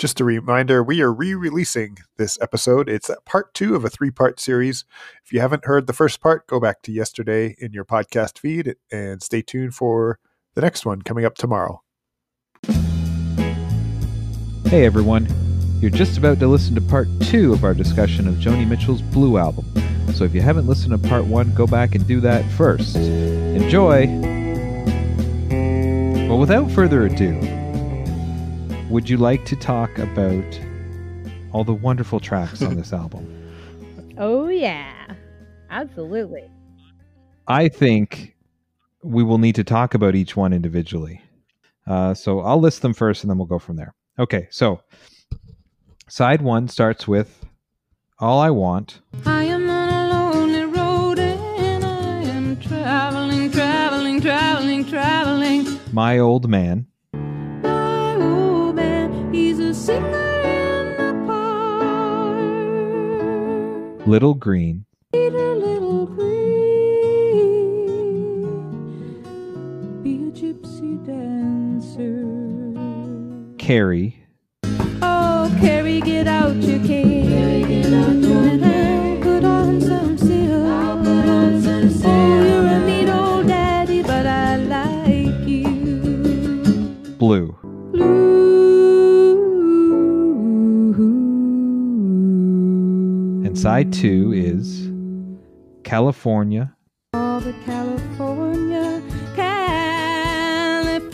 Just a reminder, we are re releasing this episode. It's part two of a three part series. If you haven't heard the first part, go back to yesterday in your podcast feed and stay tuned for the next one coming up tomorrow. Hey everyone, you're just about to listen to part two of our discussion of Joni Mitchell's Blue album. So if you haven't listened to part one, go back and do that first. Enjoy! Well, without further ado, would you like to talk about all the wonderful tracks on this album? Oh, yeah. Absolutely. I think we will need to talk about each one individually. Uh, so I'll list them first and then we'll go from there. Okay, so side one starts with All I Want. I am on a lonely road and I am traveling, traveling, traveling, traveling. My Old Man. Little Green. Peter Little Green, be a gypsy dancer. Carey. Oh, Carey, get out your cane. Side two is California. All the California, California,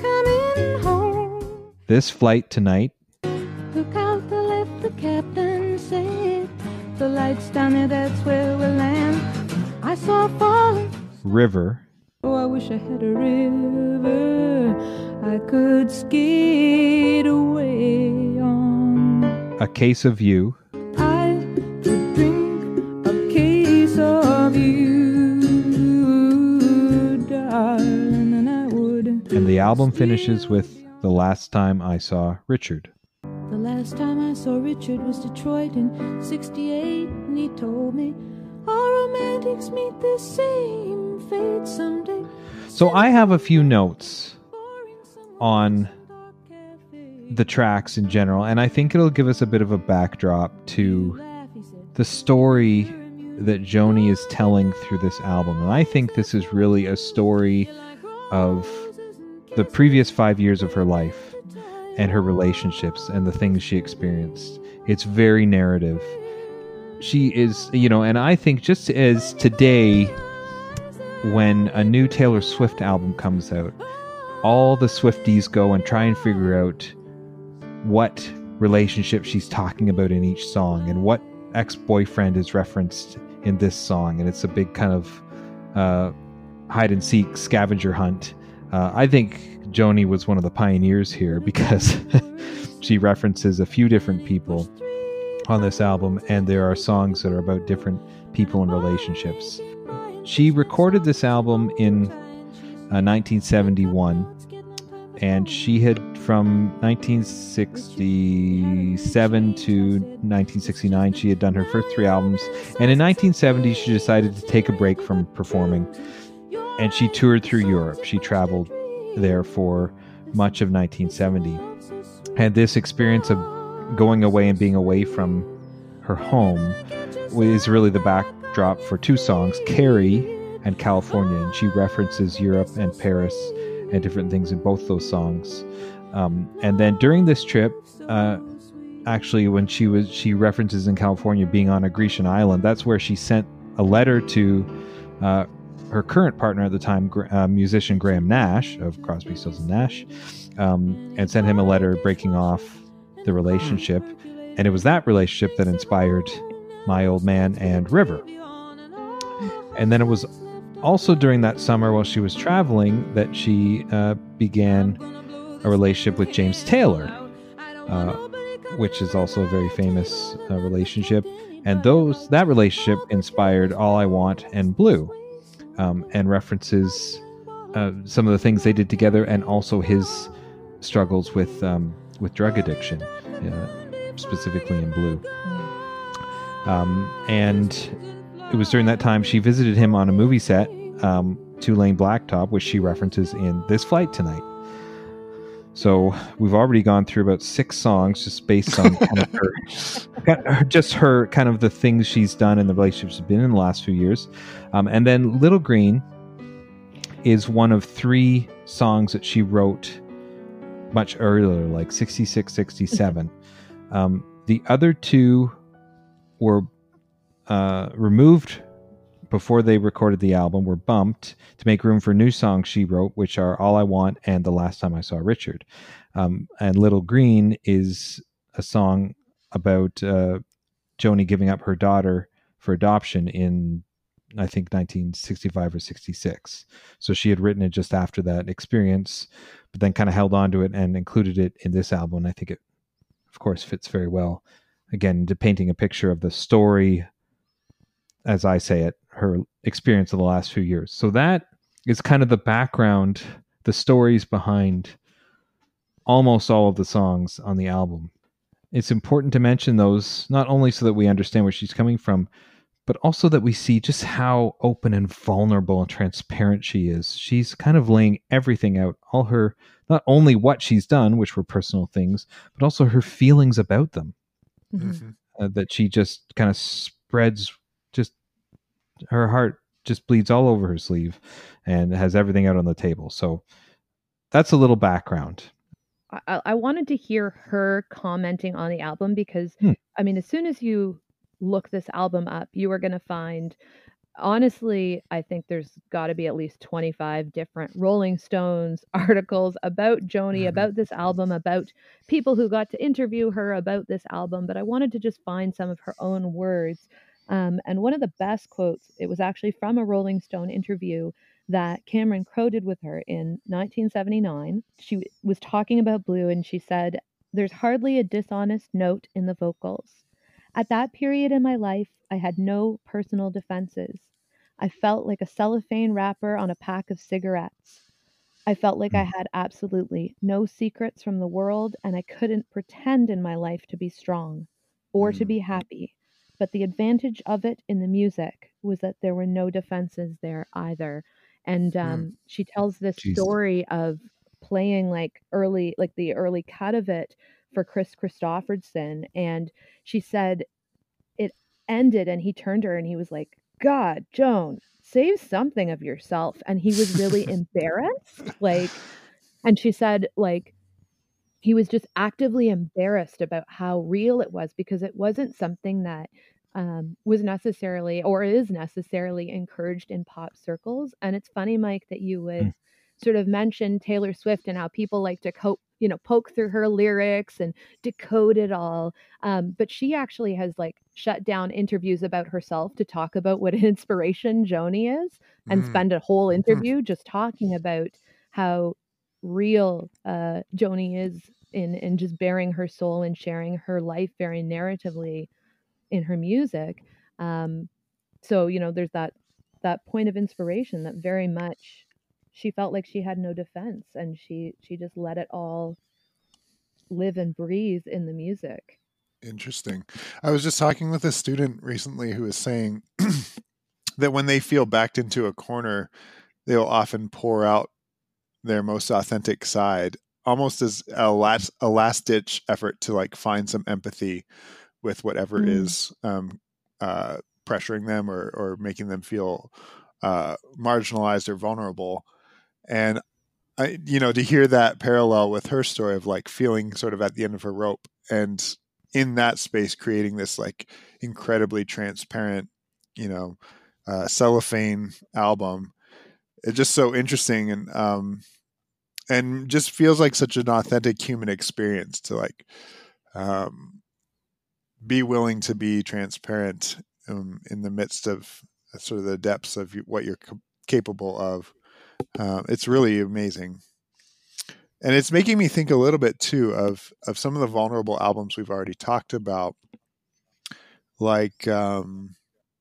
coming home. This Flight Tonight. Look out the left, the captain said. The lights down there, that's where we'll land. I saw falling. River. Oh, I wish I had a river I could skate away on. A Case of You. The album finishes with The Last Time I Saw Richard. The last time I saw Richard was Detroit in 68, and he told me all romantics meet the same fate someday. So I have a few notes on the tracks in general, and I think it'll give us a bit of a backdrop to the story that Joni is telling through this album. And I think this is really a story of the previous five years of her life and her relationships and the things she experienced. It's very narrative. She is, you know, and I think just as today, when a new Taylor Swift album comes out, all the Swifties go and try and figure out what relationship she's talking about in each song and what ex boyfriend is referenced in this song. And it's a big kind of uh, hide and seek scavenger hunt. Uh, I think Joni was one of the pioneers here because she references a few different people on this album, and there are songs that are about different people and relationships. She recorded this album in uh, 1971, and she had from 1967 to 1969 she had done her first three albums and in 1970 she decided to take a break from performing and she toured through europe. She traveled there for much of 1970 and this experience of going away and being away from her home is really the backdrop for two songs carey and california. And she references europe and paris and different things in both those songs. Um, and then during this trip uh, actually when she was she references in california being on a grecian island that's where she sent a letter to uh, her current partner at the time uh, musician graham nash of crosby stills and nash um, and sent him a letter breaking off the relationship. And it was that relationship that inspired my old man and river. And then it was also during that summer while she was traveling that she uh, began a relationship with James Taylor, uh, which is also a very famous uh, relationship. And those that relationship inspired All I Want and Blue, um, and references uh, some of the things they did together, and also his struggles with um, with drug addiction, uh, specifically in Blue. Um, and it was during that time she visited him on a movie set, um, Two Lane Blacktop, which she references in This Flight Tonight. So we've already gone through about six songs just based on kind of her, just her kind of the things she's done and the relationships she's been in the last few years. Um, and then Little Green is one of three songs that she wrote much earlier, like 66, 67. um, the other two were uh, removed before they recorded the album were bumped to make room for new songs she wrote, which are All I Want and The Last Time I Saw Richard. Um, and Little Green is a song about uh, Joni giving up her daughter for adoption in, I think, 1965 or 66. So she had written it just after that experience, but then kind of held on to it and included it in this album. And I think it, of course, fits very well. Again, to painting a picture of the story, as I say it, her experience of the last few years. So that is kind of the background, the stories behind almost all of the songs on the album. It's important to mention those not only so that we understand where she's coming from, but also that we see just how open and vulnerable and transparent she is. She's kind of laying everything out, all her, not only what she's done, which were personal things, but also her feelings about them. Mm-hmm. Uh, that she just kind of spreads just her heart just bleeds all over her sleeve and has everything out on the table. So that's a little background. I, I wanted to hear her commenting on the album because, Hmm. I mean, as soon as you look this album up, you are going to find, honestly, I think there's got to be at least 25 different Rolling Stones articles about Joni, Mhm. about this album, about people who got to interview her about this album. But I wanted to just find some of her own words. Um, and one of the best quotes, it was actually from a Rolling Stone interview that Cameron Crowe did with her in 1979. She was talking about Blue and she said, There's hardly a dishonest note in the vocals. At that period in my life, I had no personal defenses. I felt like a cellophane wrapper on a pack of cigarettes. I felt like I had absolutely no secrets from the world and I couldn't pretend in my life to be strong or to Mm. be happy. But the advantage of it in the music was that there were no defenses there either. And um, she tells this Jeez. story of playing like early, like the early cut of it for Kris Kristofferson. And she said it ended and he turned to her and he was like, God, Joan, save something of yourself. And he was really embarrassed. Like, and she said, like, he was just actively embarrassed about how real it was because it wasn't something that um, was necessarily or is necessarily encouraged in pop circles. And it's funny, Mike, that you would Mm. sort of mention Taylor Swift and how people like to cope, you know, poke through her lyrics and decode it all. Um, but she actually has like shut down interviews about herself to talk about what an inspiration Joni is and Mm. spend a whole interview just talking about how real uh, Joni is in in just bearing her soul and sharing her life very narratively in her music. Um, so you know, there's that that point of inspiration that very much she felt like she had no defense and she she just let it all live and breathe in the music. Interesting. I was just talking with a student recently who was saying that when they feel backed into a corner, they'll often pour out their most authentic side, almost as a last a last ditch effort to like find some empathy with whatever Mm. is um, uh, pressuring them or or making them feel uh, marginalized or vulnerable. And I, you know, to hear that parallel with her story of like feeling sort of at the end of her rope and in that space creating this like incredibly transparent, you know, uh, cellophane album. It's just so interesting and um, and just feels like such an authentic human experience to like um, be willing to be transparent um, in the midst of sort of the depths of what you're capable of. Um, it's really amazing, and it's making me think a little bit too of of some of the vulnerable albums we've already talked about. Like, um,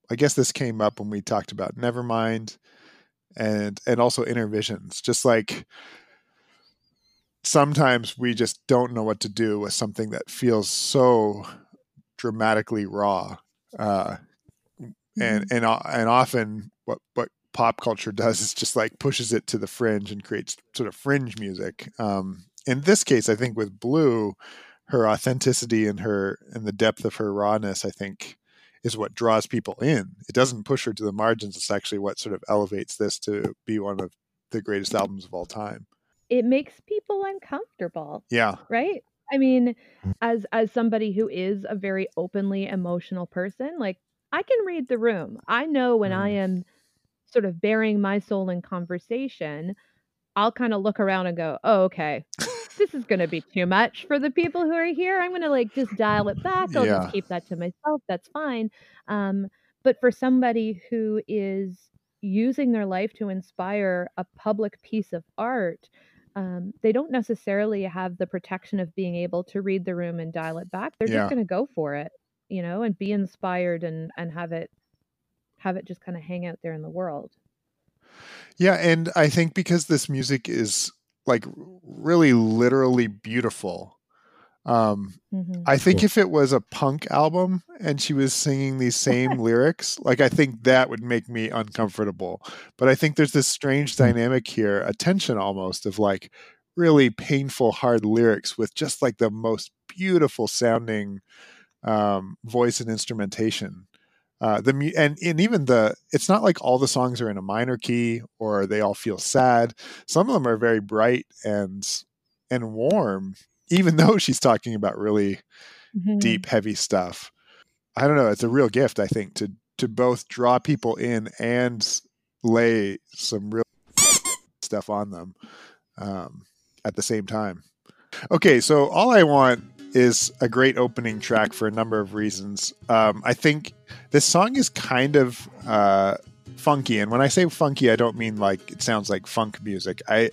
I guess this came up when we talked about Nevermind, and and also Innervisions. Just like sometimes we just don't know what to do with something that feels so dramatically raw uh, and and and often what what pop culture does is just like pushes it to the fringe and creates sort of fringe music um, in this case, I think with Blue, her authenticity and her and the depth of her rawness, I think, is what draws people in. It doesn't push her to the margins. It's actually what sort of elevates this to be one of the greatest albums of all time. It makes people uncomfortable. Yeah. Right? I mean, as as somebody who is a very openly emotional person, like I can read the room. I know when I Mm. am sort of bearing my soul in conversation, I'll kind of look around and go, "Oh, okay. This is going to be too much for the people who are here. I'm going to like just dial it back. I'll Yeah. just keep that to myself. That's fine." Um, but for somebody who is using their life to inspire a public piece of art, um, they don't necessarily have the protection of being able to read the room and dial it back. They're Yeah. just going to go for it, you know, and be inspired and and have it have it just kind of hang out there in the world. Yeah, and I think because this music is like really literally beautiful. Um, Mhm. I think Cool. if it was a punk album and she was singing these same lyrics, like I think that would make me uncomfortable. But I think there's this strange Hmm. dynamic here, a tension almost of like really painful, hard lyrics with just like the most beautiful sounding um, voice and instrumentation. Uh, the and and even the it's not like all the songs are in a minor key or they all feel sad. Some of them are very bright and and warm, even though she's talking about really Mhm. deep, heavy stuff. I don't know. It's a real gift, I think, to to both draw people in and lay some real stuff on them um, at the same time. Okay, so all I want is a great opening track for a number of reasons. Um, I think this song is kind of uh, funky, and when I say funky, I don't mean like it sounds like funk music. I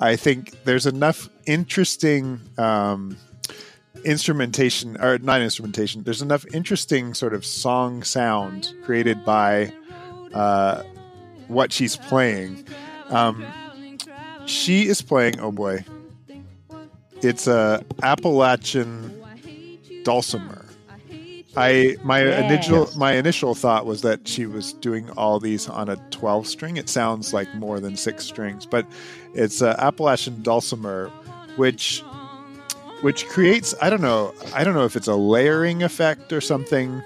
I think there's enough interesting um, instrumentation, or not instrumentation. There's enough interesting sort of song sound created by uh, what she's playing. Um, she is playing. Oh boy, it's a Appalachian dulcimer. I my initial my initial thought was that she was doing all these on a 12 string. It sounds like more than six strings, but it's a Appalachian dulcimer, which which creates I don't know I don't know if it's a layering effect or something.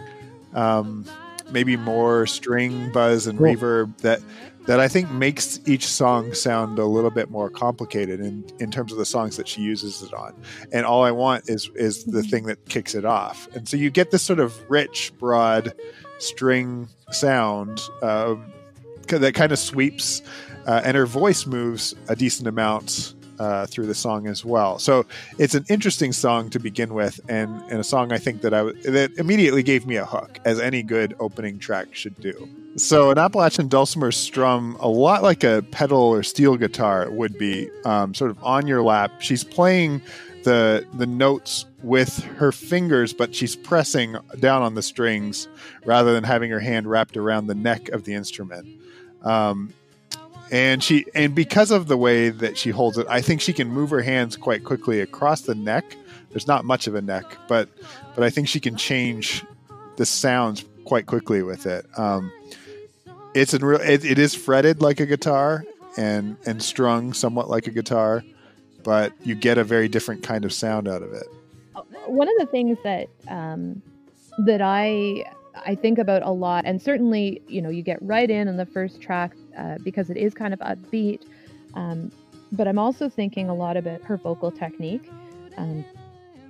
Um, maybe more string buzz and Cool. reverb that that I think makes each song sound a little bit more complicated in in terms of the songs that she uses it on. And all I want is is the thing that kicks it off. And so you get this sort of rich, broad string sound um, that kind of sweeps, uh, and her voice moves a decent amount uh, through the song as well. So it's an interesting song to begin with, and, and a song I think that I w- that immediately gave me a hook, as any good opening track should do. So an Appalachian dulcimer strum, a lot like a pedal or steel guitar would be, um, sort of on your lap. She's playing the the notes with her fingers, but she's pressing down on the strings rather than having her hand wrapped around the neck of the instrument. Um, and she and because of the way that she holds it, I think she can move her hands quite quickly across the neck. There's not much of a neck, but but I think she can change the sounds quite quickly with it. Um, it's a real. It, it is fretted like a guitar and and strung somewhat like a guitar, but you get a very different kind of sound out of it. one of the things that um, that I I think about a lot, and certainly you know you get right in on the first track uh, because it is kind of upbeat, um, but I'm also thinking a lot about her vocal technique. Um,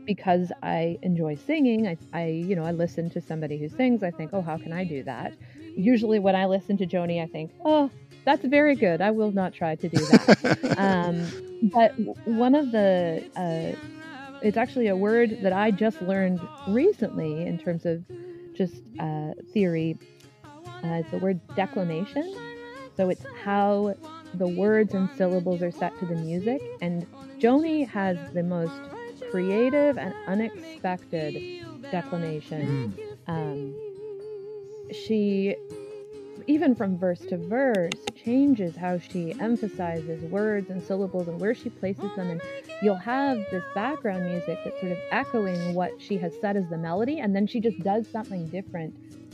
because I enjoy singing, I, I you know I listen to somebody who sings. I think, oh, how can I do that? Usually, when I listen to Joni, I think, oh, that's very good. I will not try to do that. um, but one of the uh, it's actually a word that I just learned recently in terms of just uh, theory. Uh, it's the word declamation. So it's how the words and syllables are set to the music. And Joni has the most creative and unexpected declamation. Mm. Um, she, even from verse to verse, changes how she emphasizes words and syllables and where she places them. And you'll have this background music that's sort of echoing what she has said as the melody, and then she just does something different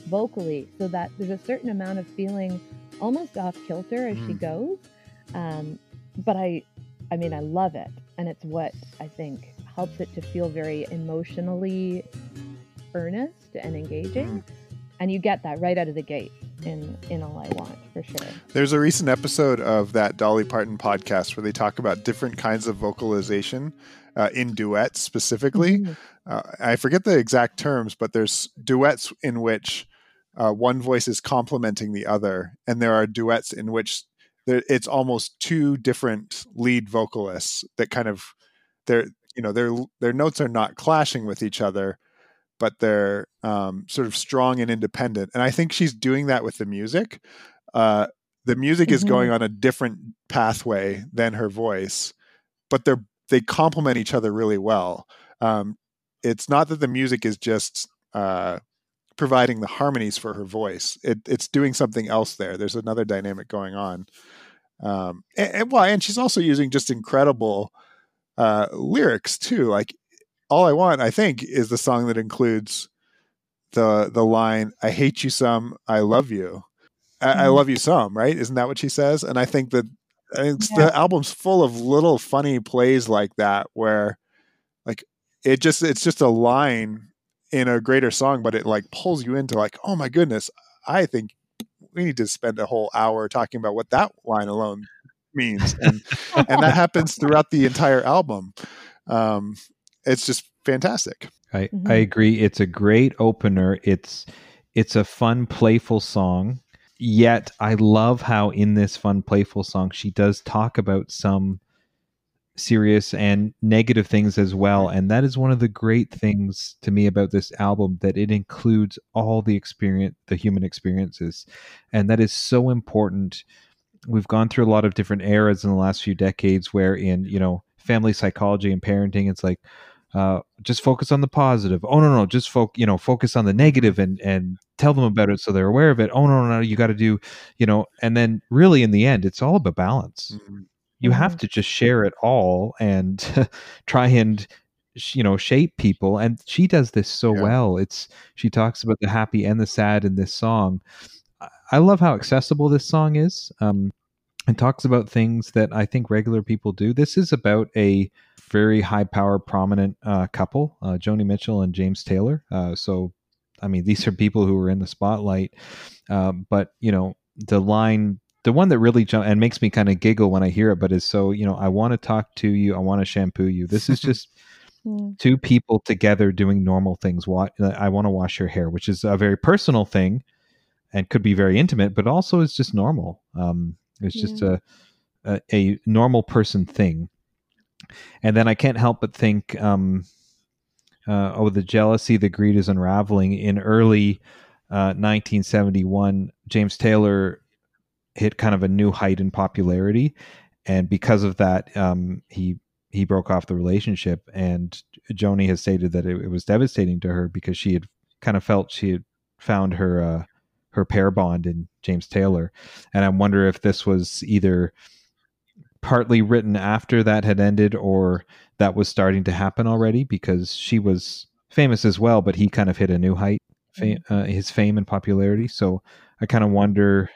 vocally so that there's a certain amount of feeling almost off kilter as she Mm. goes. Um, but I, I mean, I love it. and it's what I think helps it to feel very emotionally earnest and engaging. And you get that right out of the gate in in all I want for sure. There's a recent episode of that Dolly Parton podcast where they talk about different kinds of vocalization uh, in duets specifically. Mhm. Uh, I forget the exact terms, but there's duets in which uh, one voice is complementing the other, and there are duets in which there, it's almost two different lead vocalists that kind of their you know their their notes are not clashing with each other, but they're um, sort of strong and independent. And I think she's doing that with the music. Uh, the music is Mhm. going on a different pathway than her voice, but they're they complement each other really well. Um, it's not that the music is just uh, providing the harmonies for her voice; it, it's doing something else there. There's another dynamic going on. Um, and, and well, and she's also using just incredible uh, lyrics too. Like all I want, I think, is the song that includes the the line "I hate you some, I love you." I, I Mhm. love you some, right? Isn't that what she says? And I think that I think it's- Yeah. the album's full of little funny plays like that, where like it just it's just a line in a greater song, but it like pulls you into like, oh my goodness, I think we need to spend a whole hour talking about what that line alone means, and and that happens throughout the entire album. Um, it's just fantastic. I, Mhm. I agree. It's a great opener. It's it's a fun, playful song. Yet I love how in this fun, playful song she does talk about some serious and negative things as well. And that is one of the great things to me about this album that it includes all the experience, the human experiences, and that is so important. We've gone through a lot of different eras in the last few decades where in you know family psychology and parenting, it's like uh, just focus on the positive. Oh no, no, just focus, you know, focus on the negative and and tell them about it so they're aware of it. Oh no, no, no, you got to do, you know, and then really in the end, it's all about balance. You have to just share it all and try and you know shape people. And she does this so Yeah. well. It's she talks about the happy and the sad in this song. I- I love how accessible this song is. Um, and talks about things that I think regular people do. This is about a very high power, prominent uh, couple, uh, Joni Mitchell and James Taylor. Uh, so, I mean, these are people who are in the spotlight. Uh, but, you know, the line, the one that really jump and makes me kind of giggle when I hear it, but is so, you know, I want to talk to you. I want to shampoo you. This is just Mm. two people together doing normal things. Wa- I want to wash your hair, which is a very personal thing and could be very intimate, but also is just normal. Um, it's just a, a a normal person thing. And then I can't help but think, um, uh, oh, the jealousy, the greed is unraveling. In early uh, 1971, James Taylor hit kind of a new height in popularity, and because of that, um, he he broke off the relationship. And Joni has stated that it, it was devastating to her because she had kind of felt she had found her uh, her pair bond in James Taylor, and I wonder if this was either partly written after that had ended or that was starting to happen already because she was famous as well, but he kind of hit a new height, fa- uh, his fame and popularity. So I kind of wonder.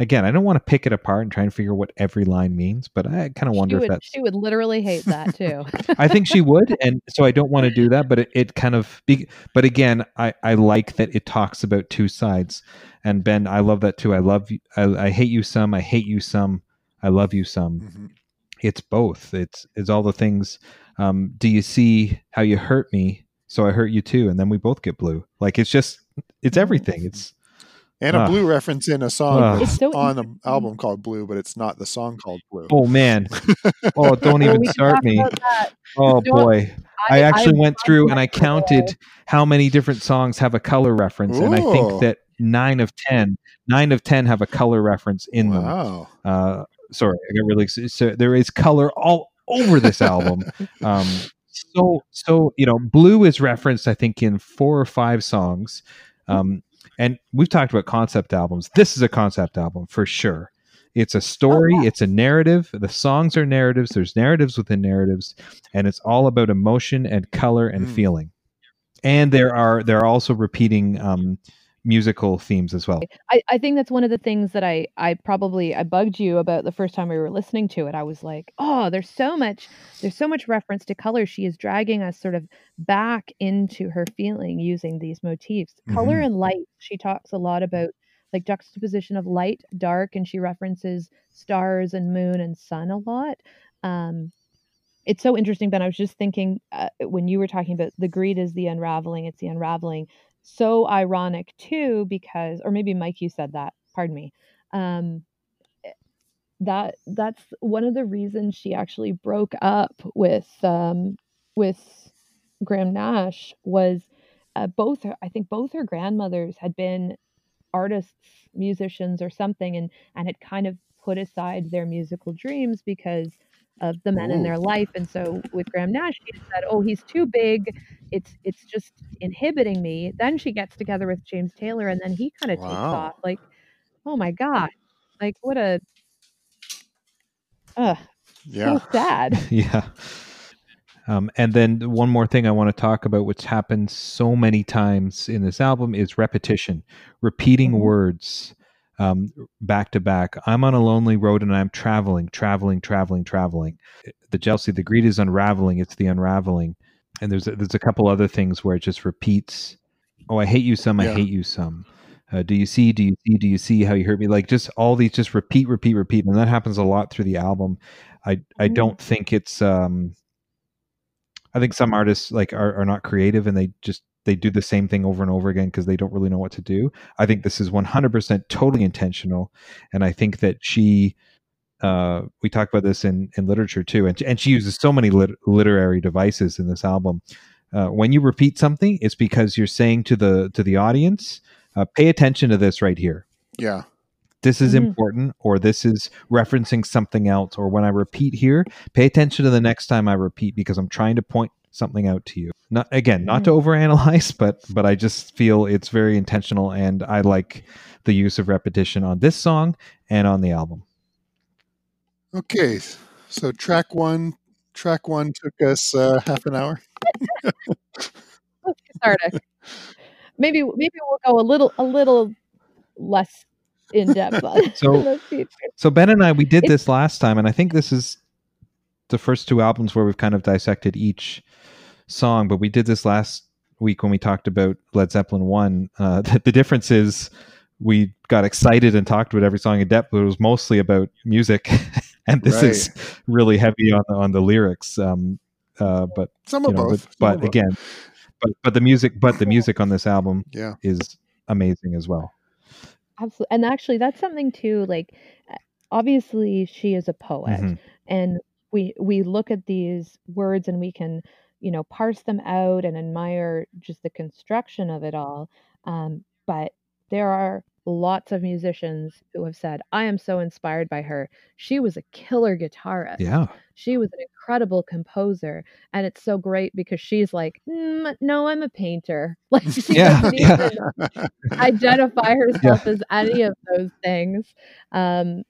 Again, I don't want to pick it apart and try and figure what every line means, but I kind of She wonder if would, that's. she would literally hate that too. I think she would, and so I don't want to do that. But it, it kind of, be, but again, I I like that it talks about two sides, and Ben, I love that too. I love you. I, I hate you some. I hate you some. I love you some. Mhm. It's both. It's it's all the things. Um, do you see how you hurt me? So I hurt you too, and then we both get blue. Like it's just it's everything. It's And a Ah. blue reference in a song that's It's so on an album called Blue, but it's not the song called Blue. oh man. Oh, don't even start me. Oh Don't- boy. I actually I'm went on through and I way. counted how many different songs have a color reference, and I think that nine of ten, nine of ten have a color reference in them. wow. Uh, sorry, I got really. So there is color all over this album. Um, so so you know, blue is referenced I think in four or five songs. Um, and we've talked about concept albums. This is a concept album for sure. It's a story, Oh, yeah. it's a narrative. The songs are narratives, there's narratives within narratives, and it's all about emotion and color and Mm. feeling. And there are there are also repeating um, musical themes as well. I, I think that's one of the things that I I probably I bugged you about the first time we were listening to it. I was like, oh, there's so much there's so much reference to color. She is dragging us sort of back into her feeling using these motifs. Color Mhm. and light. She talks a lot about like juxtaposition of light, dark, and she references stars and moon and sun a lot. Um, it's so interesting, Ben. I was just thinking uh, when you were talking about the greed is the unraveling, it's the unraveling. So ironic too, because, or maybe Mike, you said that. Pardon me. Um, eh, that that's one of the reasons she actually broke up with um, with Graham Nash was uh, both. I think both her grandmothers had been artists, musicians, or something, and and had kind of put aside their musical dreams because of the men in their life. And so with Graham Nash, she said, "Oh, he's too big. It's it's just inhibiting me." Then she gets together with James Taylor, and then he kind of takes off. Like, oh my god, like what a, uh, Yeah. so sad. yeah. Um, and then one more thing I want to talk about, which happens so many times in this album, is repetition, repeating Mhm. words um, back to back. I'm on a lonely road and I'm traveling, traveling, traveling, traveling. The jealousy, the greed is unraveling. It's the unraveling. And there's a, there's a couple other things where it just repeats. Oh, I hate you some. I hate you some. Uh, do you see? Do you see? Do you see how you hurt me? Like just all these, just repeat, repeat, repeat, and that happens a lot through the album. I I Mhm. don't think it's. um I think some artists like are, are not creative and they just they do the same thing over and over again because they don't really know what to do. I think this is 100% totally intentional, and I think that she. Uh, we talk about this in, in literature too, and and she uses so many lit- literary devices in this album. Uh, when you repeat something, it's because you're saying to the to the audience, uh, "Pay attention to this right here." Yeah. this is Mhm. important or this is referencing something else or when i repeat here pay attention to the next time i repeat because i'm trying to point something out to you not again not to overanalyze but but i just feel it's very intentional and i like the use of repetition on this song and on the album Okay. So track one, track one took us uh, half an hour. Let's get started. maybe maybe we'll go a little a little less in depth on So- in the future. so ben and i we did It's- this last time and i think this is the first two albums where we've kind of dissected each song but we did this last week when we talked about led zeppelin 1 uh, the, the difference is we got excited and talked about every song in depth but it was mostly about music and this is really heavy on, on the lyrics um, uh, but Some you of know, both. but, some of but both. again but but the music but the music on this album Yeah. is amazing as well Absolutely. And actually that's something too like uh, obviously she is a poet Mhm. and we we look at these words and we can you know parse them out and admire just the construction of it all um, but there are lots of musicians who have said i am so inspired by her. She was a killer guitarist. Yeah. She was an incredible composer and it's so great because she's like "Mm, no i'm a painter. Like she Yeah, doesn't yeah. even identify herself as any of those things. Um,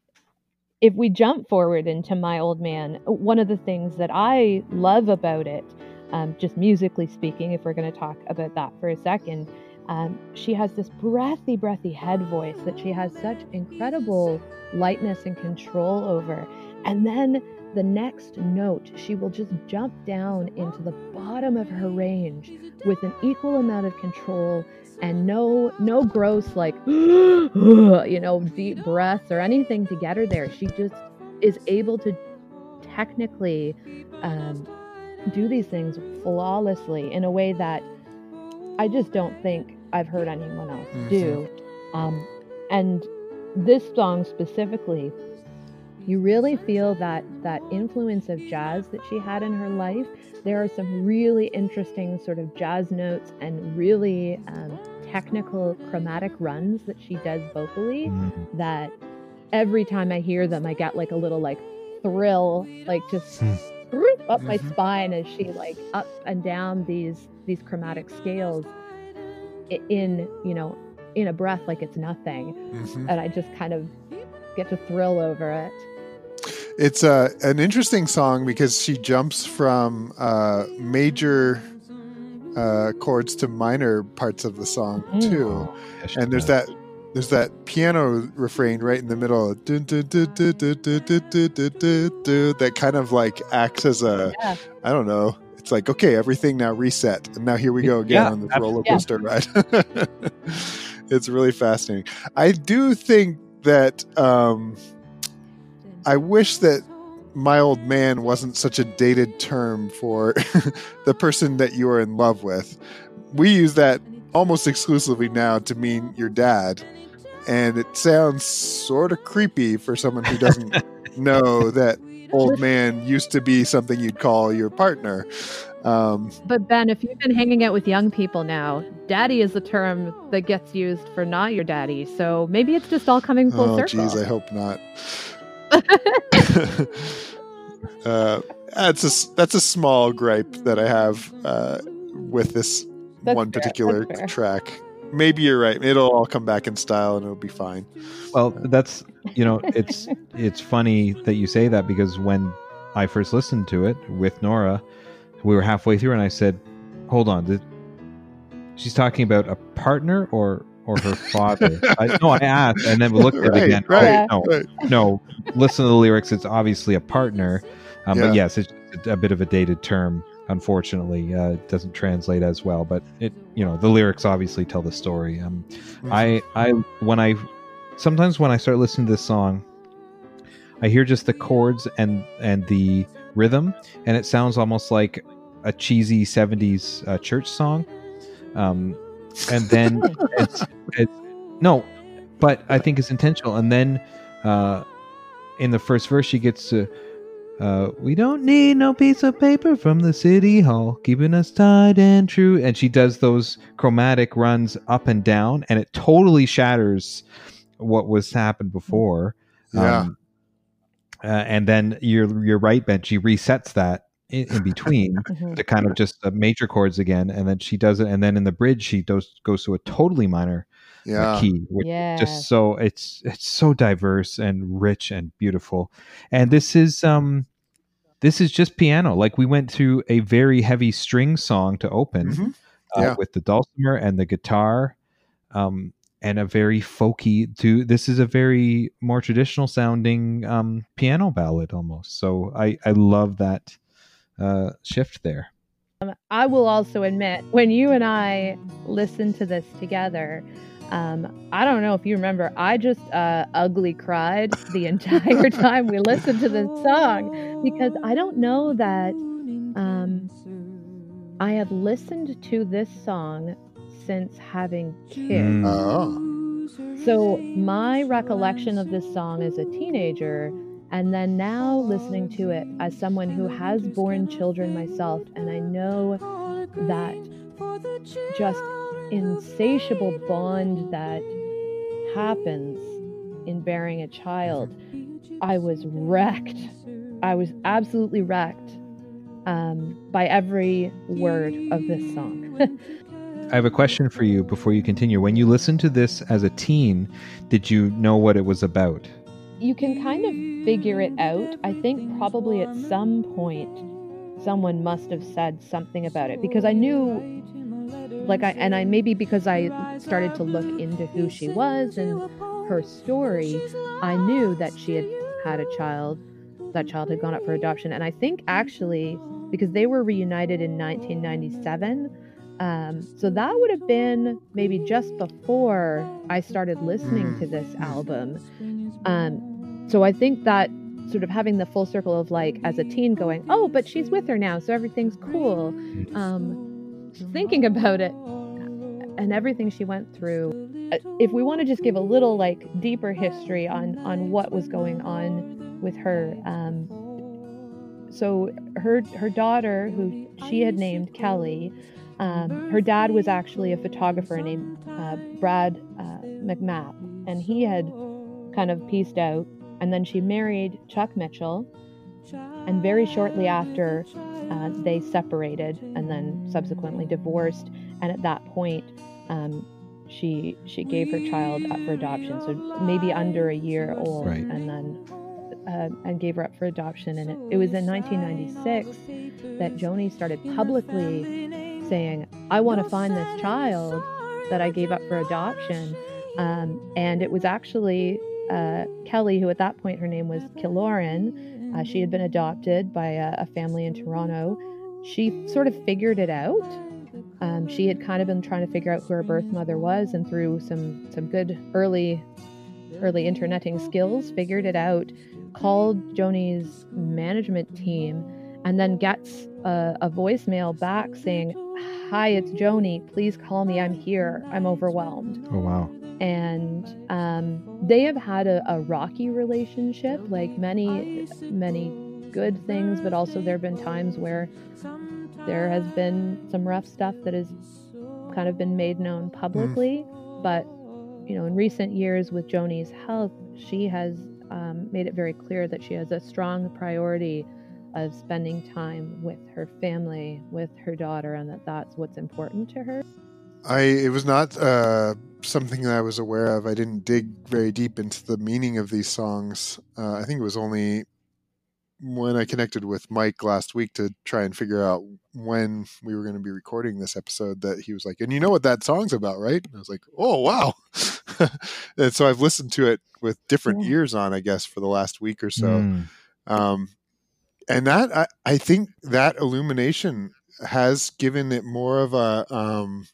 if we jump forward into My Old Man, one of the things that I love about it, um, just musically speaking, if we're going to talk about that for a second, um, she has this breathy, breathy head voice that she has such incredible lightness and control over. And then the next note, she will just jump down into the bottom of her range with an equal amount of control and no no gross like you know deep breaths or anything to get her there she just is able to technically um, do these things flawlessly in a way that i just don't think i've heard anyone else do um, and this song specifically you really feel that that influence of jazz that she had in her life there are some really interesting sort of jazz notes and really um, technical chromatic runs that she does vocally Mhm. that every time I hear them, I get like a little like thrill, like just Hmm. Up my Mhm. spine as she like up and down these these chromatic scales in you know in a breath like it's nothing, Mhm. and I just kind of get to thrill over it. It's uh, an interesting song because she jumps from uh, major uh, chords to minor parts of the song Mm. too. And there's that there's that piano refrain right in the middle that kind of like acts as a yeah. i don't know it's like okay everything now reset and now here we go again yeah, on the roller coaster yeah. ride it's really fascinating i do think that um, i wish that my old man wasn't such a dated term for the person that you are in love with we use that almost exclusively now to mean your dad. And it sounds sort of creepy for someone who doesn't know that old man used to be something you'd call your partner. Um, But Ben, if you've been hanging out with young people now, daddy is the term that gets used for not your daddy. So maybe it's just all coming full oh, circle. jeez, I hope not. uh, that's a s- that's a small gripe that I have uh, with this That's one fair, particular that's track. Maybe you're right. It'll all come back in style and it'll be fine. Well, that's you know, it's it's funny that you say that because when I first listened to it with Nora, we were halfway through, and I said, "Hold on, did, she's talking about a partner or or her father?" I, no, I asked, and then we looked at it again. right, Yeah. Oh, right. no, no. Listen to the lyrics; it's obviously a partner, um, Yeah. but yes, it's a bit of a dated term. Unfortunately, uh, it doesn't translate as well. But it, you know, the lyrics obviously tell the story. Um, I I when I sometimes when I start listening to this song, I hear just the chords and and the rhythm, and it sounds almost like a cheesy '70s uh, church song. Um, and then it's, it's no, but I think it's intentional. And then uh, in the first verse, she gets to. Uh, we don't need no piece of paper from the city hall, keeping us tied and true. And she does those chromatic runs up and down, and it totally shatters what was happened before. Yeah. Um, uh, and then you're you're right, Ben. She resets that in, in between Mhm. to kind of just uh, major chords again, and then she does it. And then in the bridge, she does goes to a totally minor yeah. key, which Yeah. just so it's it's so diverse and rich and beautiful and this is um this is just piano like we went through a very heavy string song to open Mhm. uh, with the dulcimer and the guitar um and a very folky to this is a very more traditional sounding um piano ballad almost so i i love that uh shift there um, I will also admit, when you and I listened to this together, um, I don't know if you remember, I just uh, ugly cried the entire time we listened to this song because I don't know that um, I have listened to this song since having kids. Mm. Oh. So my recollection of this song as a teenager, and then now listening to it as someone who has born children myself, and I know that just insatiable bond that happens in bearing a child, I was wrecked. I was absolutely wrecked um, by every word of this song. I have a question for you before you continue. When you listened to this as a teen, did you know what it was about? you can kind of figure it out. I think probably at some point someone must have said something about it because I knew like I and I maybe because I started to look into who she was and her story, I knew that she had had a child. That child had gone up for adoption and I think actually because they were reunited in 1997 um, so that would have been maybe just before I started listening to this album. Um, so I think that sort of having the full circle of like as a teen going, oh, but she's with her now, so everything's cool. Um, thinking about it and everything she went through. uh, If we want to just give a little like deeper history on on what was going on with her, um, so her her daughter, who she had named Kelly, um, her dad was actually a photographer named uh, Brad uh, and he had kind of pieced out. And then she married Chuck Mitchell, and very shortly after, uh, they separated and then subsequently divorced. And at that point, um, she she gave her child up for adoption, so maybe under a year old, Right. and then uh, and gave her up for adoption. And it, it was in 1996 that Joni started publicly saying, I want to find this child that I gave up for adoption. Um, and it was actually uh, Kelly, who at that point her name was Kilauren. Uh, she had been adopted by a, a, family in Toronto. She sort of figured it out. Um, she had kind of been trying to figure out who her birth mother was, and through some some good early early interneting skills, figured it out. Called Joni's management team, and then gets a, a voicemail back saying, "Hi, it's Joni. Please call me. I'm here. I'm overwhelmed." Oh wow and um, they have had a, a, rocky relationship like many many good things but also there have been times where there has been some rough stuff that has kind of been made known publicly mm. but you know in recent years with joni's health she has um, made it very clear that she has a strong priority of spending time with her family with her daughter and that that's what's important to her I it was not uh, something that I was aware of. I didn't dig very deep into the meaning of these songs. Uh, I think it was only when I connected with Mike last week to try and figure out when we were going to be recording this episode that he was like, "And you know what that song's about, right?" And I was like, "Oh wow!" and so I've listened to it with different yeah. ears on, I guess, for the last week or so. Mm. Um, and that I, I think that illumination has given it more of a um,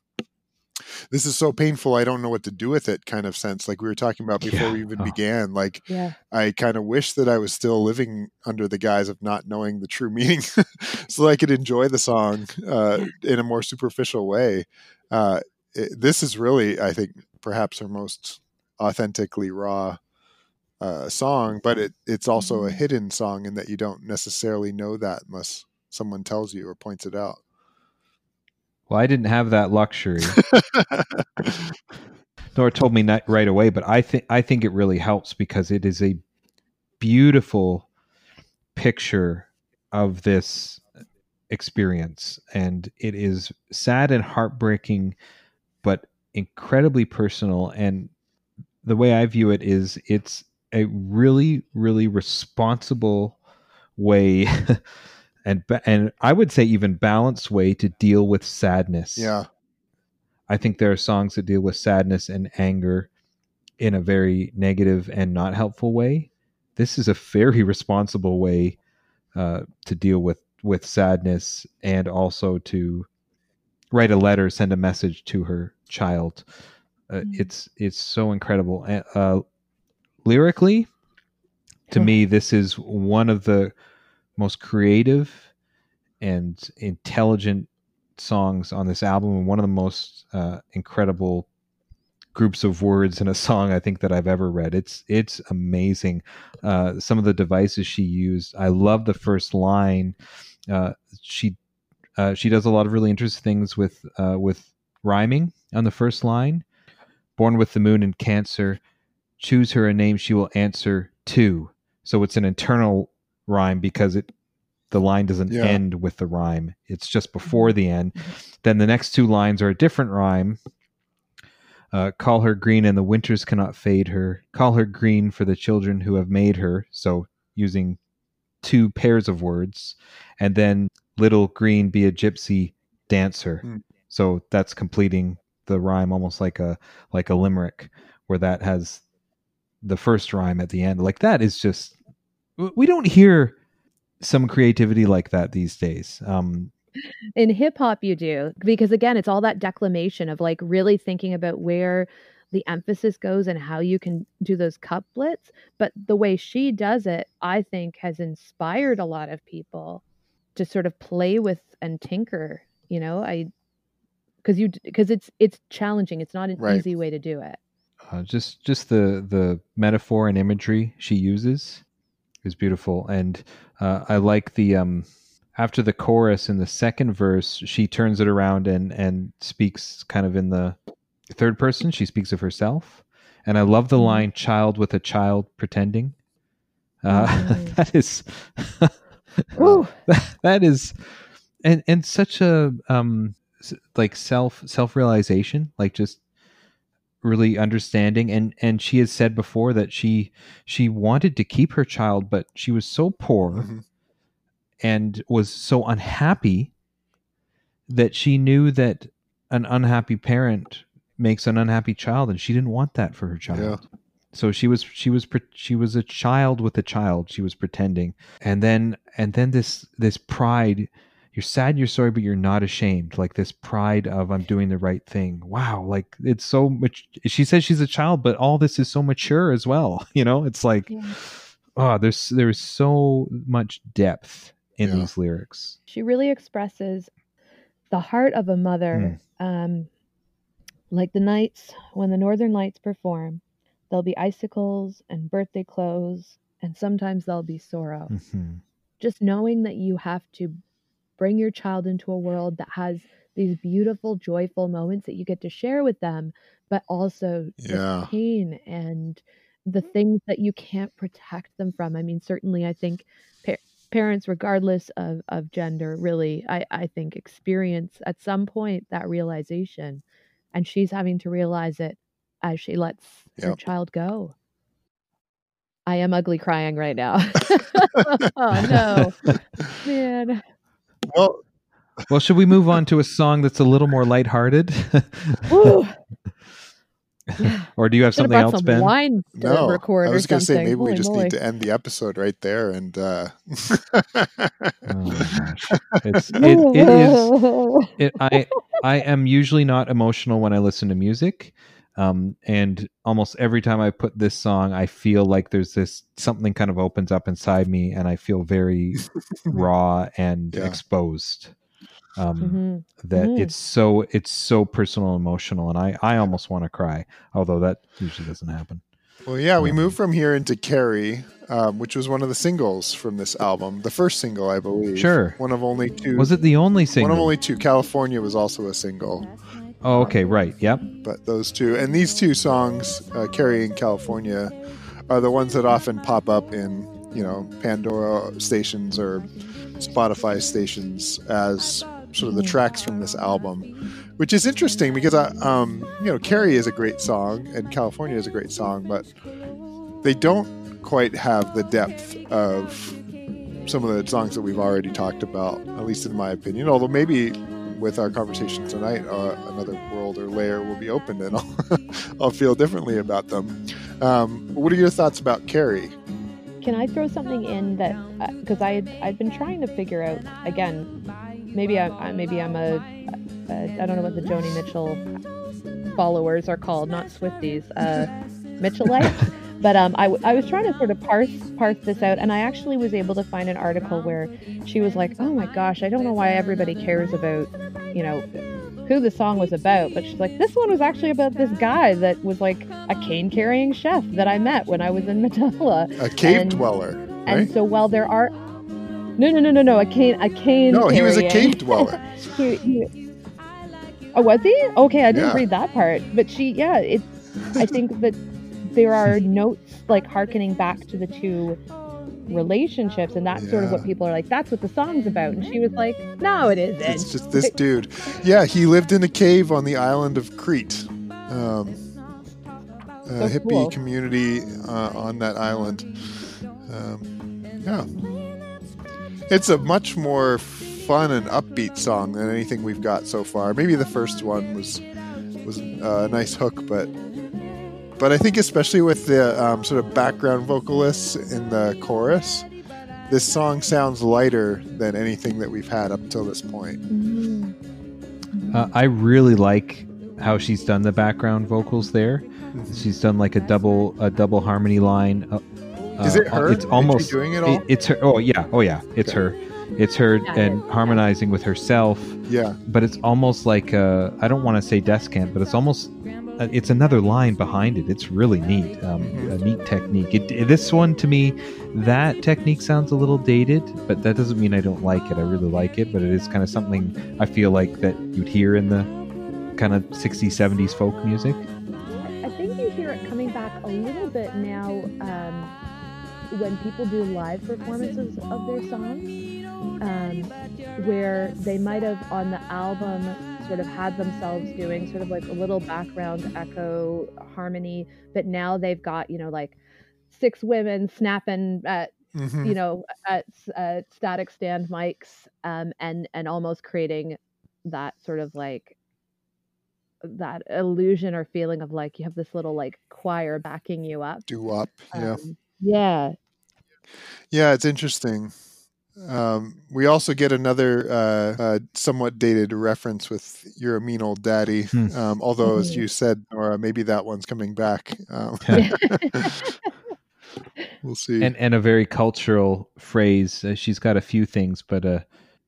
this is so painful i don't know what to do with it kind of sense like we were talking about before yeah. we even oh. began like yeah. i kind of wish that i was still living under the guise of not knowing the true meaning so i could enjoy the song uh, in a more superficial way uh, it, this is really i think perhaps her most authentically raw uh, song but it, it's also a mm-hmm. hidden song in that you don't necessarily know that unless someone tells you or points it out well, I didn't have that luxury. Nora told me not right away, but I think I think it really helps because it is a beautiful picture of this experience and it is sad and heartbreaking but incredibly personal and the way I view it is it's a really really responsible way and and I would say even balanced way to deal with sadness. Yeah. I think there are songs that deal with sadness and anger in a very negative and not helpful way. This is a very responsible way uh, to deal with with sadness and also to write a letter, send a message to her child. Uh, mm-hmm. It's it's so incredible. Uh, lyrically, to me, this is one of the most creative and intelligent songs on this album and one of the most uh, incredible groups of words in a song I think that I've ever read. It's it's amazing. Uh, some of the devices she used. I love the first line. Uh, she uh, she does a lot of really interesting things with uh, with rhyming on the first line. Born with the moon in Cancer, choose her a name she will answer to. So it's an internal rhyme because it the line doesn't yeah. end with the rhyme. It's just before the end. Then the next two lines are a different rhyme. Uh, call her green and the winters cannot fade her. Call her green for the children who have made her. So using two pairs of words. And then little green be a gypsy dancer. Mm. So that's completing the rhyme almost like a like a limerick where that has the first rhyme at the end. Like that is just we don't hear some creativity like that these days. Um, in hip hop, you do because again, it's all that declamation of like really thinking about where the emphasis goes and how you can do those couplets. But the way she does it, I think, has inspired a lot of people to sort of play with and tinker. You know, I because you because it's it's challenging. It's not an right. easy way to do it. Uh, just just the the metaphor and imagery she uses is beautiful, and uh, I like the um, after the chorus in the second verse, she turns it around and and speaks kind of in the third person. She speaks of herself, and I love the mm-hmm. line "child with a child pretending." Uh, mm-hmm. that is that, that is and and such a um like self self realization like just really understanding and and she has said before that she she wanted to keep her child but she was so poor mm-hmm. and was so unhappy that she knew that an unhappy parent makes an unhappy child and she didn't want that for her child Yeah. so she was she was she was a child with a child she was pretending and then and then this this pride you're sad you're sorry but you're not ashamed like this pride of i'm doing the right thing wow like it's so much she says she's a child but all this is so mature as well you know it's like Yeah. oh there's there's so much depth in Yeah. these lyrics She really expresses the heart of a mother. Um, like the nights when the northern lights perform, there'll be icicles and birthday clothes, and sometimes there'll be sorrow. Mhm. Just knowing that you have to bring your child into a world that has these beautiful, joyful moments that you get to share with them, but also the pain and the things that you can't protect them from. I mean, certainly, I think pa- parents, regardless of, of gender, really, I, I think experience at some point that realization. And she's having to realize it as she lets her child go. I am ugly crying right now. oh no, man. Well, well should we move on to a song that's a little more lighthearted Woo. Yeah. or do you have Should have something brought else some ben wine to no. record I was going to say something. maybe we just moly. need to end the episode right there. And uh, oh gosh it's it, it is it, I I am usually not emotional when I listen to music, um, and almost every time I put this song, I feel like there's this something kind of opens up inside me, and I feel very raw and Yeah. exposed. Um, Mhm. That Mhm. it's so it's so personal, and emotional, and I I almost want to cry, although that usually doesn't happen. Well, yeah, we Yeah. moved from here into Carey, um, which was one of the singles from this album, the first single, I believe. Sure. One of only two. Was it the only single? One of only two. California was also a single, oh, okay, right, yep. but those two and these two songs, uh, Carey and California, are the ones that often pop up in you know Pandora stations or Spotify stations as sort of the tracks from this album, which is interesting because I, um, you know, Carey is a great song and California is a great song, but they don't quite have the depth of some of the songs that we've already talked about, at least in my opinion. Although maybe with our conversation tonight, uh, another world or layer will be opened, and I'll, I'll feel differently about them. Um, what are your thoughts about Carey? Can I throw something in that because I had I'd been trying to figure out again, maybe I, I maybe I'm a, a I don't know what the Joni Mitchell followers are called, not Swifties, uh, Mitchellites. But um, I, w- I was trying to sort of parse parse this out, and I actually was able to find an article where she was like, "Oh my gosh, I don't know why everybody cares about, you know, who the song was about." But she's like, "This one was actually about this guy that was like a cane carrying chef that I met when I was in Matala." A cave And- dweller, And so while there are no no no no no a cane a cane No, he was a cave dweller. he, he- oh was he okay I didn't Yeah. read that part but she yeah it I think that there are notes like harkening back to the two relationships and that's sort of what people are like that's what the song's about and she was like no it isn't It's just this dude. Yeah, he lived in a cave on the island of Crete. Um, a So hippie cool. community uh, on that island. Um, yeah. It's a much more fun and upbeat song than anything we've got so far. Maybe the first one was was uh, a nice hook, but but I think especially with the um, sort of background vocalists in the chorus, this song sounds lighter than anything that we've had up until this point. Mhm. Uh, I really like how she's done the background vocals there. She's done like a double a double harmony line. Uh, Is uh, it her? It's Is she almost doing it all? it's her. Oh yeah, oh yeah, it's Okay. her. It's her Yeah, and is. harmonizing with herself. Yeah, But it's almost like uh, I don't want to say descant, but it's almost uh, it's another line behind it. It's really neat, um, a neat technique. It, it- this one to me, that technique sounds a little dated, but that doesn't mean I don't like it. I really like it, but it is kind of something I feel like that you'd hear in the kind of 60s, 70s folk music. I think you hear it coming back a little bit now um, when people do live performances of their songs, um, where they might have on the album sort of had themselves doing sort of like a little background echo harmony, but now they've got, you know, like six women snapping at Mhm. you know, at, at static stand mics, um, and and almost creating that sort of like that illusion or feeling of like you have this little like choir backing you up. Do up. Yeah. Um, yeah. Yeah, it's interesting. Um, we also get another uh, uh, somewhat dated reference with "You're a Mean Old Daddy," Hmm. um, although, as Mhm. you said, Nora, maybe that one's coming back. Um, we'll see. and and a very cultural phrase. Uh, she's got a few things, but uh,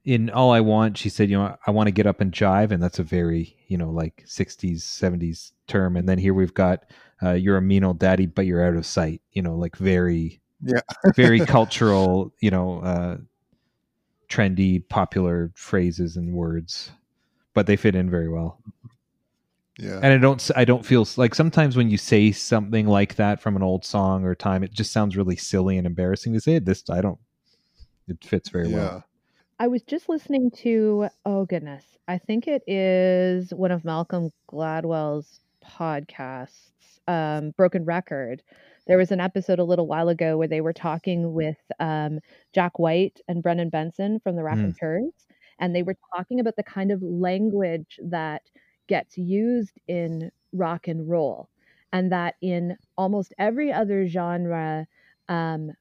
in all I want, she said, you know, I want to get up and jive, and that's a very you know like '60s '70s term. And then here we've got, uh, you're a mean old daddy, but you're out of sight. You know, like very Yeah. very cultural. You know, uh, trendy, popular phrases and words, but they fit in very well. yeah. and i don't I don't feel like sometimes when you say something like that from an old song or time it just sounds really silly and embarrassing to say it this i don't it fits very yeah. well I was just listening to, oh goodness, I think it is one of Malcolm Gladwell's podcasts, um, Broken Record. There was an episode a little while ago where they were talking with um, Jack White and Brendan Benson from the Raconteurs. And they were talking about the kind of language that gets used in rock and roll, and that in almost every other genre, um,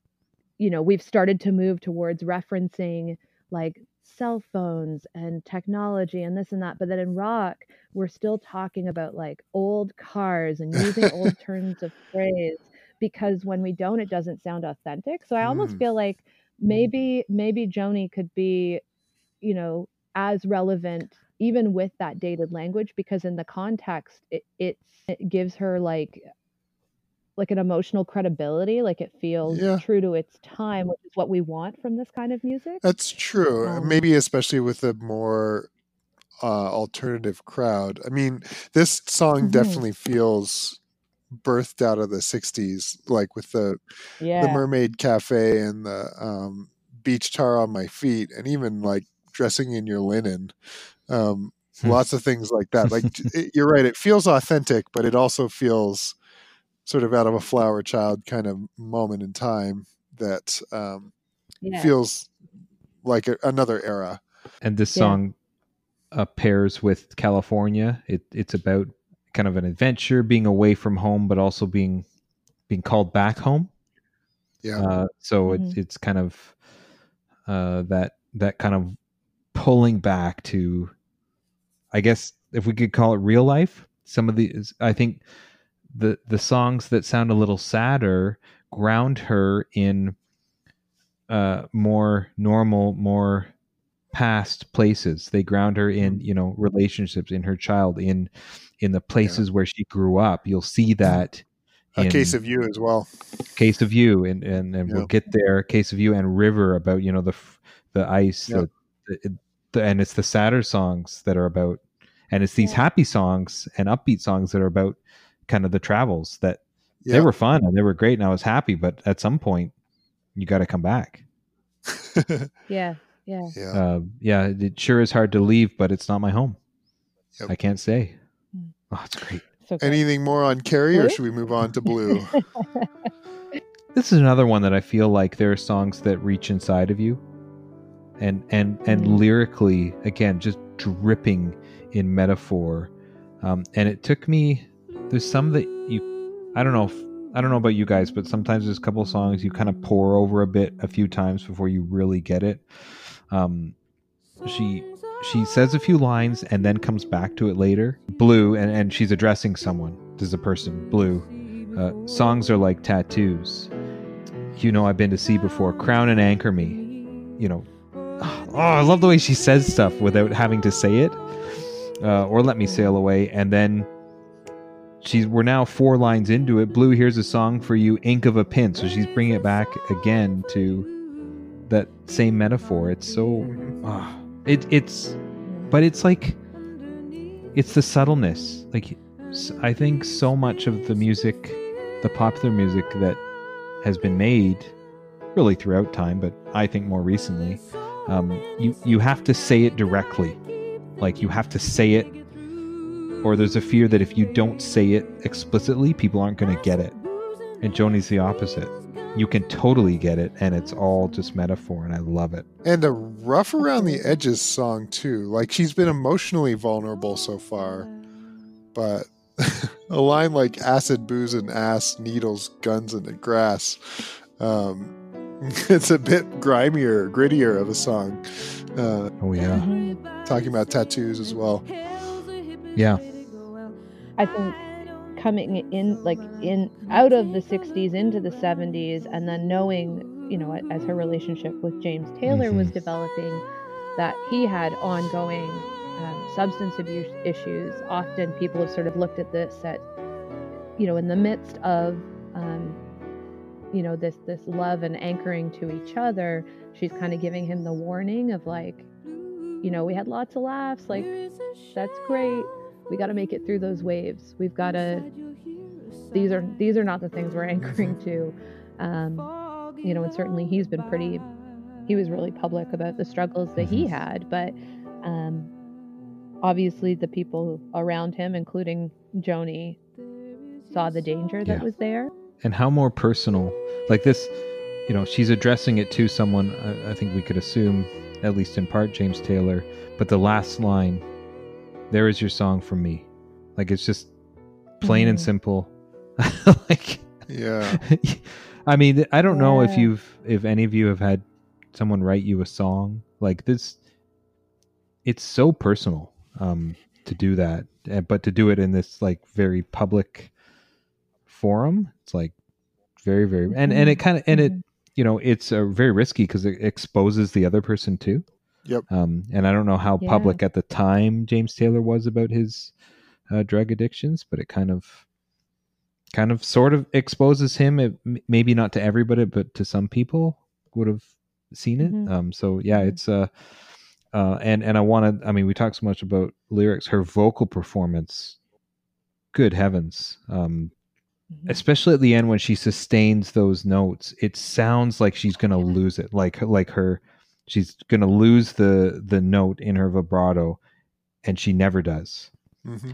you know, we've started to move towards referencing like cell phones and technology and this and that. But then in rock, we're still talking about like old cars and using old turns of phrase because when we don't, it doesn't sound authentic. So I almost Mm. feel like maybe maybe Joni could be, you know, as relevant even with that dated language because in the context it it's, it gives her like like an emotional credibility like it feels Yeah. true to its time which is what we want from this kind of music That's true. Um, Maybe especially with a more uh, alternative crowd. I mean, this song Mhm. definitely feels birthed out of the '60s, like with the yeah the Mermaid Cafe and the um, beach tar on my feet, and even like dressing in your linen. Um, Hmm. lots of things like that. Like it, you're right, it feels authentic, but it also feels sort of out of a flower child kind of moment in time that um, yeah feels like a, another era. and this Yeah. song uh, pairs with california it, it's about kind of an adventure being away from home but also being being called back home Yeah. Uh, so it's Mhm. it's kind of uh, that that kind of pulling back to, I guess if we could call it real life. Some of these, I think, the the songs that sound a little sadder ground her in uh, more normal, more past places. They ground her in mm-hmm. you know relationships, in her child, in in the places where she grew up. You'll see that. a in- case of you as well. case of you and and, and Yeah. we'll get there case of you and river about you know the the ice Yeah. the, the, the and it's the sadder songs that are about and it's these Yeah. happy songs and upbeat songs that are about kind of the travels that Yeah. they were fun and they were great and I was happy but at some point you got to come back yeah yeah yeah. uh, yeah it sure is hard to leave but it's not my home Yep. I can't say Mm. oh it's great so good. Anything more on Carey, or should we move on to Blue? This is another one that I feel like there are songs that reach inside of you, and and and Mm. lyrically, again, just dripping in metaphor. Um, and it took me. There's some that you, I don't know. If, I don't know about you guys, but sometimes there's a couple of songs you kind of pore over a bit a few times before you really get it. Um, she she says a few lines and then comes back to it later. Blue, and, and she's addressing someone. There's a person. Blue. Uh, songs are like tattoos. You know, I've been to sea before. Crown and anchor me. You know, oh, I love the way she says stuff without having to say it, uh, or let me sail away. And then she's we're now four lines into it. Blue, here's a song for you, ink of a pin. So she's bringing it back again to that same metaphor. It's so, ah, it it's, but it's like, it's the subtleness. Like, I think so much of the music, the popular music that has been made, really throughout time, but I think more recently, um, you you have to say it directly. Like you have to say it, or there's a fear that if you don't say it explicitly, people aren't going to get it. And Joni's the opposite. You can totally get it, and it's all just metaphor, and I love it. And a rough around the edges song too. Like she's been emotionally vulnerable so far, but a line like acid, booze, and ass, needles, guns, and the grass. Um, it's a bit grimier, grittier of a song. Uh, Oh yeah, talking about tattoos as well. yeah, I think coming in like in out of the 60s into the 70s and then knowing you know as her relationship with james taylor was Mhm. developing that he had ongoing um, substance abuse issues often people have sort of looked at this at you know in the midst of um, you know this this love and anchoring to each other she's kind of giving him the warning of like you know we had lots of laughs like that's great we got to make it through those waves we've got to these are these are not the things we're anchoring to um, you know and certainly he's been pretty he was really public about the struggles that he had but um, obviously the people around him including joni saw the danger that Yeah. was there and how more personal, like this, you know, she's addressing it to someone. I, I think we could assume, at least in part, James Taylor. But the last line, "There is your song from me," like it's just plain and Mhm. simple. like Yeah. I mean, I don't know if you've if any of you have had someone write you a song like this. It's so personal um, to do that, uh, but to do it in this like very public forum, it's like very very and and it kind of and it you know it's uh, very risky because it exposes the other person too. Yep. Um, and I don't know how Yeah. public at the time James Taylor was about his uh, drug addictions, but it kind of kind of sort of exposes him it, maybe not to everybody but to some people would have seen it Mhm. um so yeah Mhm. it's uh uh and and i want to i mean we talk so much about lyrics her vocal performance good heavens um Mhm. especially at the end when she sustains those notes it sounds like she's gonna lose it like like her she's gonna lose the the note in her vibrato and she never does hmm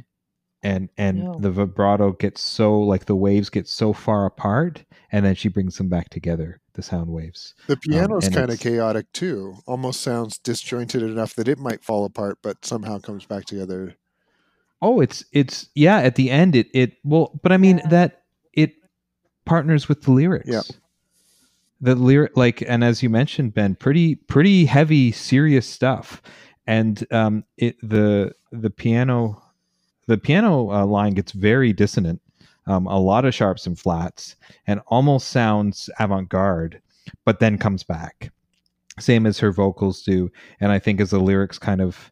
and and No. the vibrato gets so like the waves get so far apart and then she brings them back together the sound waves The piano's and kind of chaotic too. Almost sounds disjointed enough that it might fall apart, but somehow comes back together. oh it's it's yeah at the end it it well but i mean Yeah. that it partners with the lyrics Yeah. The lyric like and as you mentioned ben pretty pretty heavy serious stuff. And um it the the piano the piano uh, line gets very dissonant um, a lot of sharps and flats and almost sounds avant-garde but then comes back. Same as her vocals do and i think as the lyrics kind of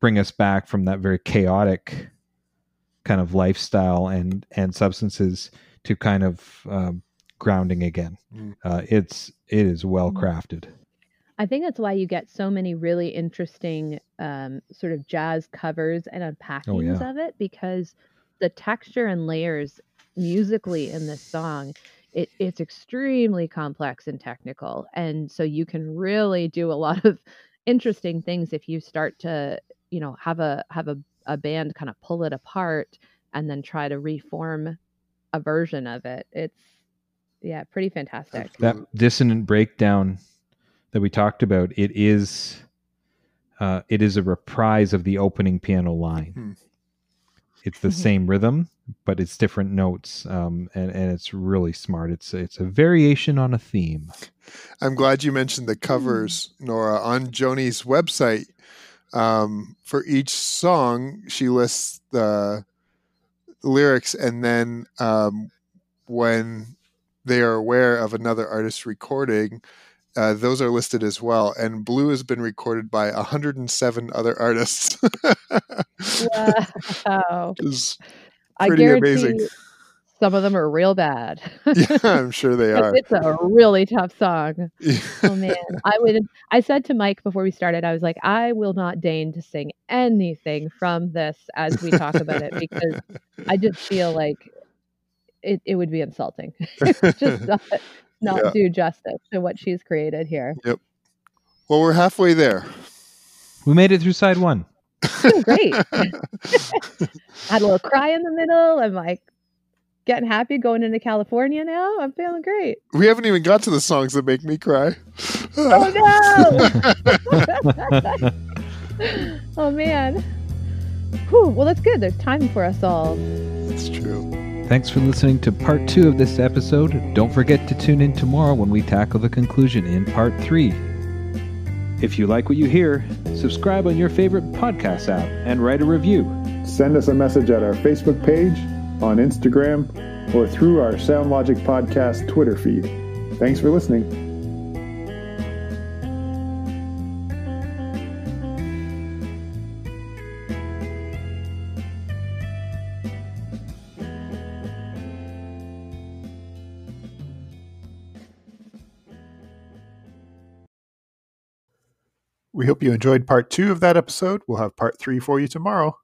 bring us back from that very chaotic kind of lifestyle and and substances to kind of um, grounding again Mm. uh, it's it is well crafted I think that's why you get so many really interesting um, sort of jazz covers and unpackings of it because the texture and layers musically in this song, it, it's extremely complex and technical. And so you can really do a lot of interesting things if you start to, you know, have a have a, a band kind of pull it apart and then try to reform a version of it. It's yeah, pretty fantastic. that dissonant breakdown that we talked about it is uh, it is a reprise of the opening piano line Hmm. it's the same rhythm but it's different notes um, and, and it's really smart it's it's a variation on a theme I'm glad you mentioned the covers, Nora. On Joni's website, um, for each song, she lists the lyrics, and then um, when they are aware of another artist's recording, uh, those are listed as well. And Blue has been recorded by 107 other artists. Wow. Pretty guarantee amazing. some of them are real bad. yeah, I'm sure they are. it's a really tough song. Yeah. Oh man, I would. I said to Mike before we started, I was like, I will not deign to sing anything from this as we talk about it because I just feel like it, it would be insulting. just not, not Yeah. do justice to what she's created here. Yep. Well, we're halfway there. we made it through side one oh, Great. Had a little cry in the middle. I'm like, getting happy going into California now. I'm feeling great. We haven't even got to the songs that make me cry. Oh no! oh man. Whew, well, that's good. There's time for us all. It's true. Thanks for listening to part two of this episode. Don't forget to tune in tomorrow when we tackle the conclusion in part three. If you like what you hear, subscribe on your favorite podcast app and write a review. Send us a message at our Facebook page, on Instagram, or through our SoundLogic Podcast Twitter feed. Thanks for listening. We hope you enjoyed part two of that episode. We'll have part three for you tomorrow.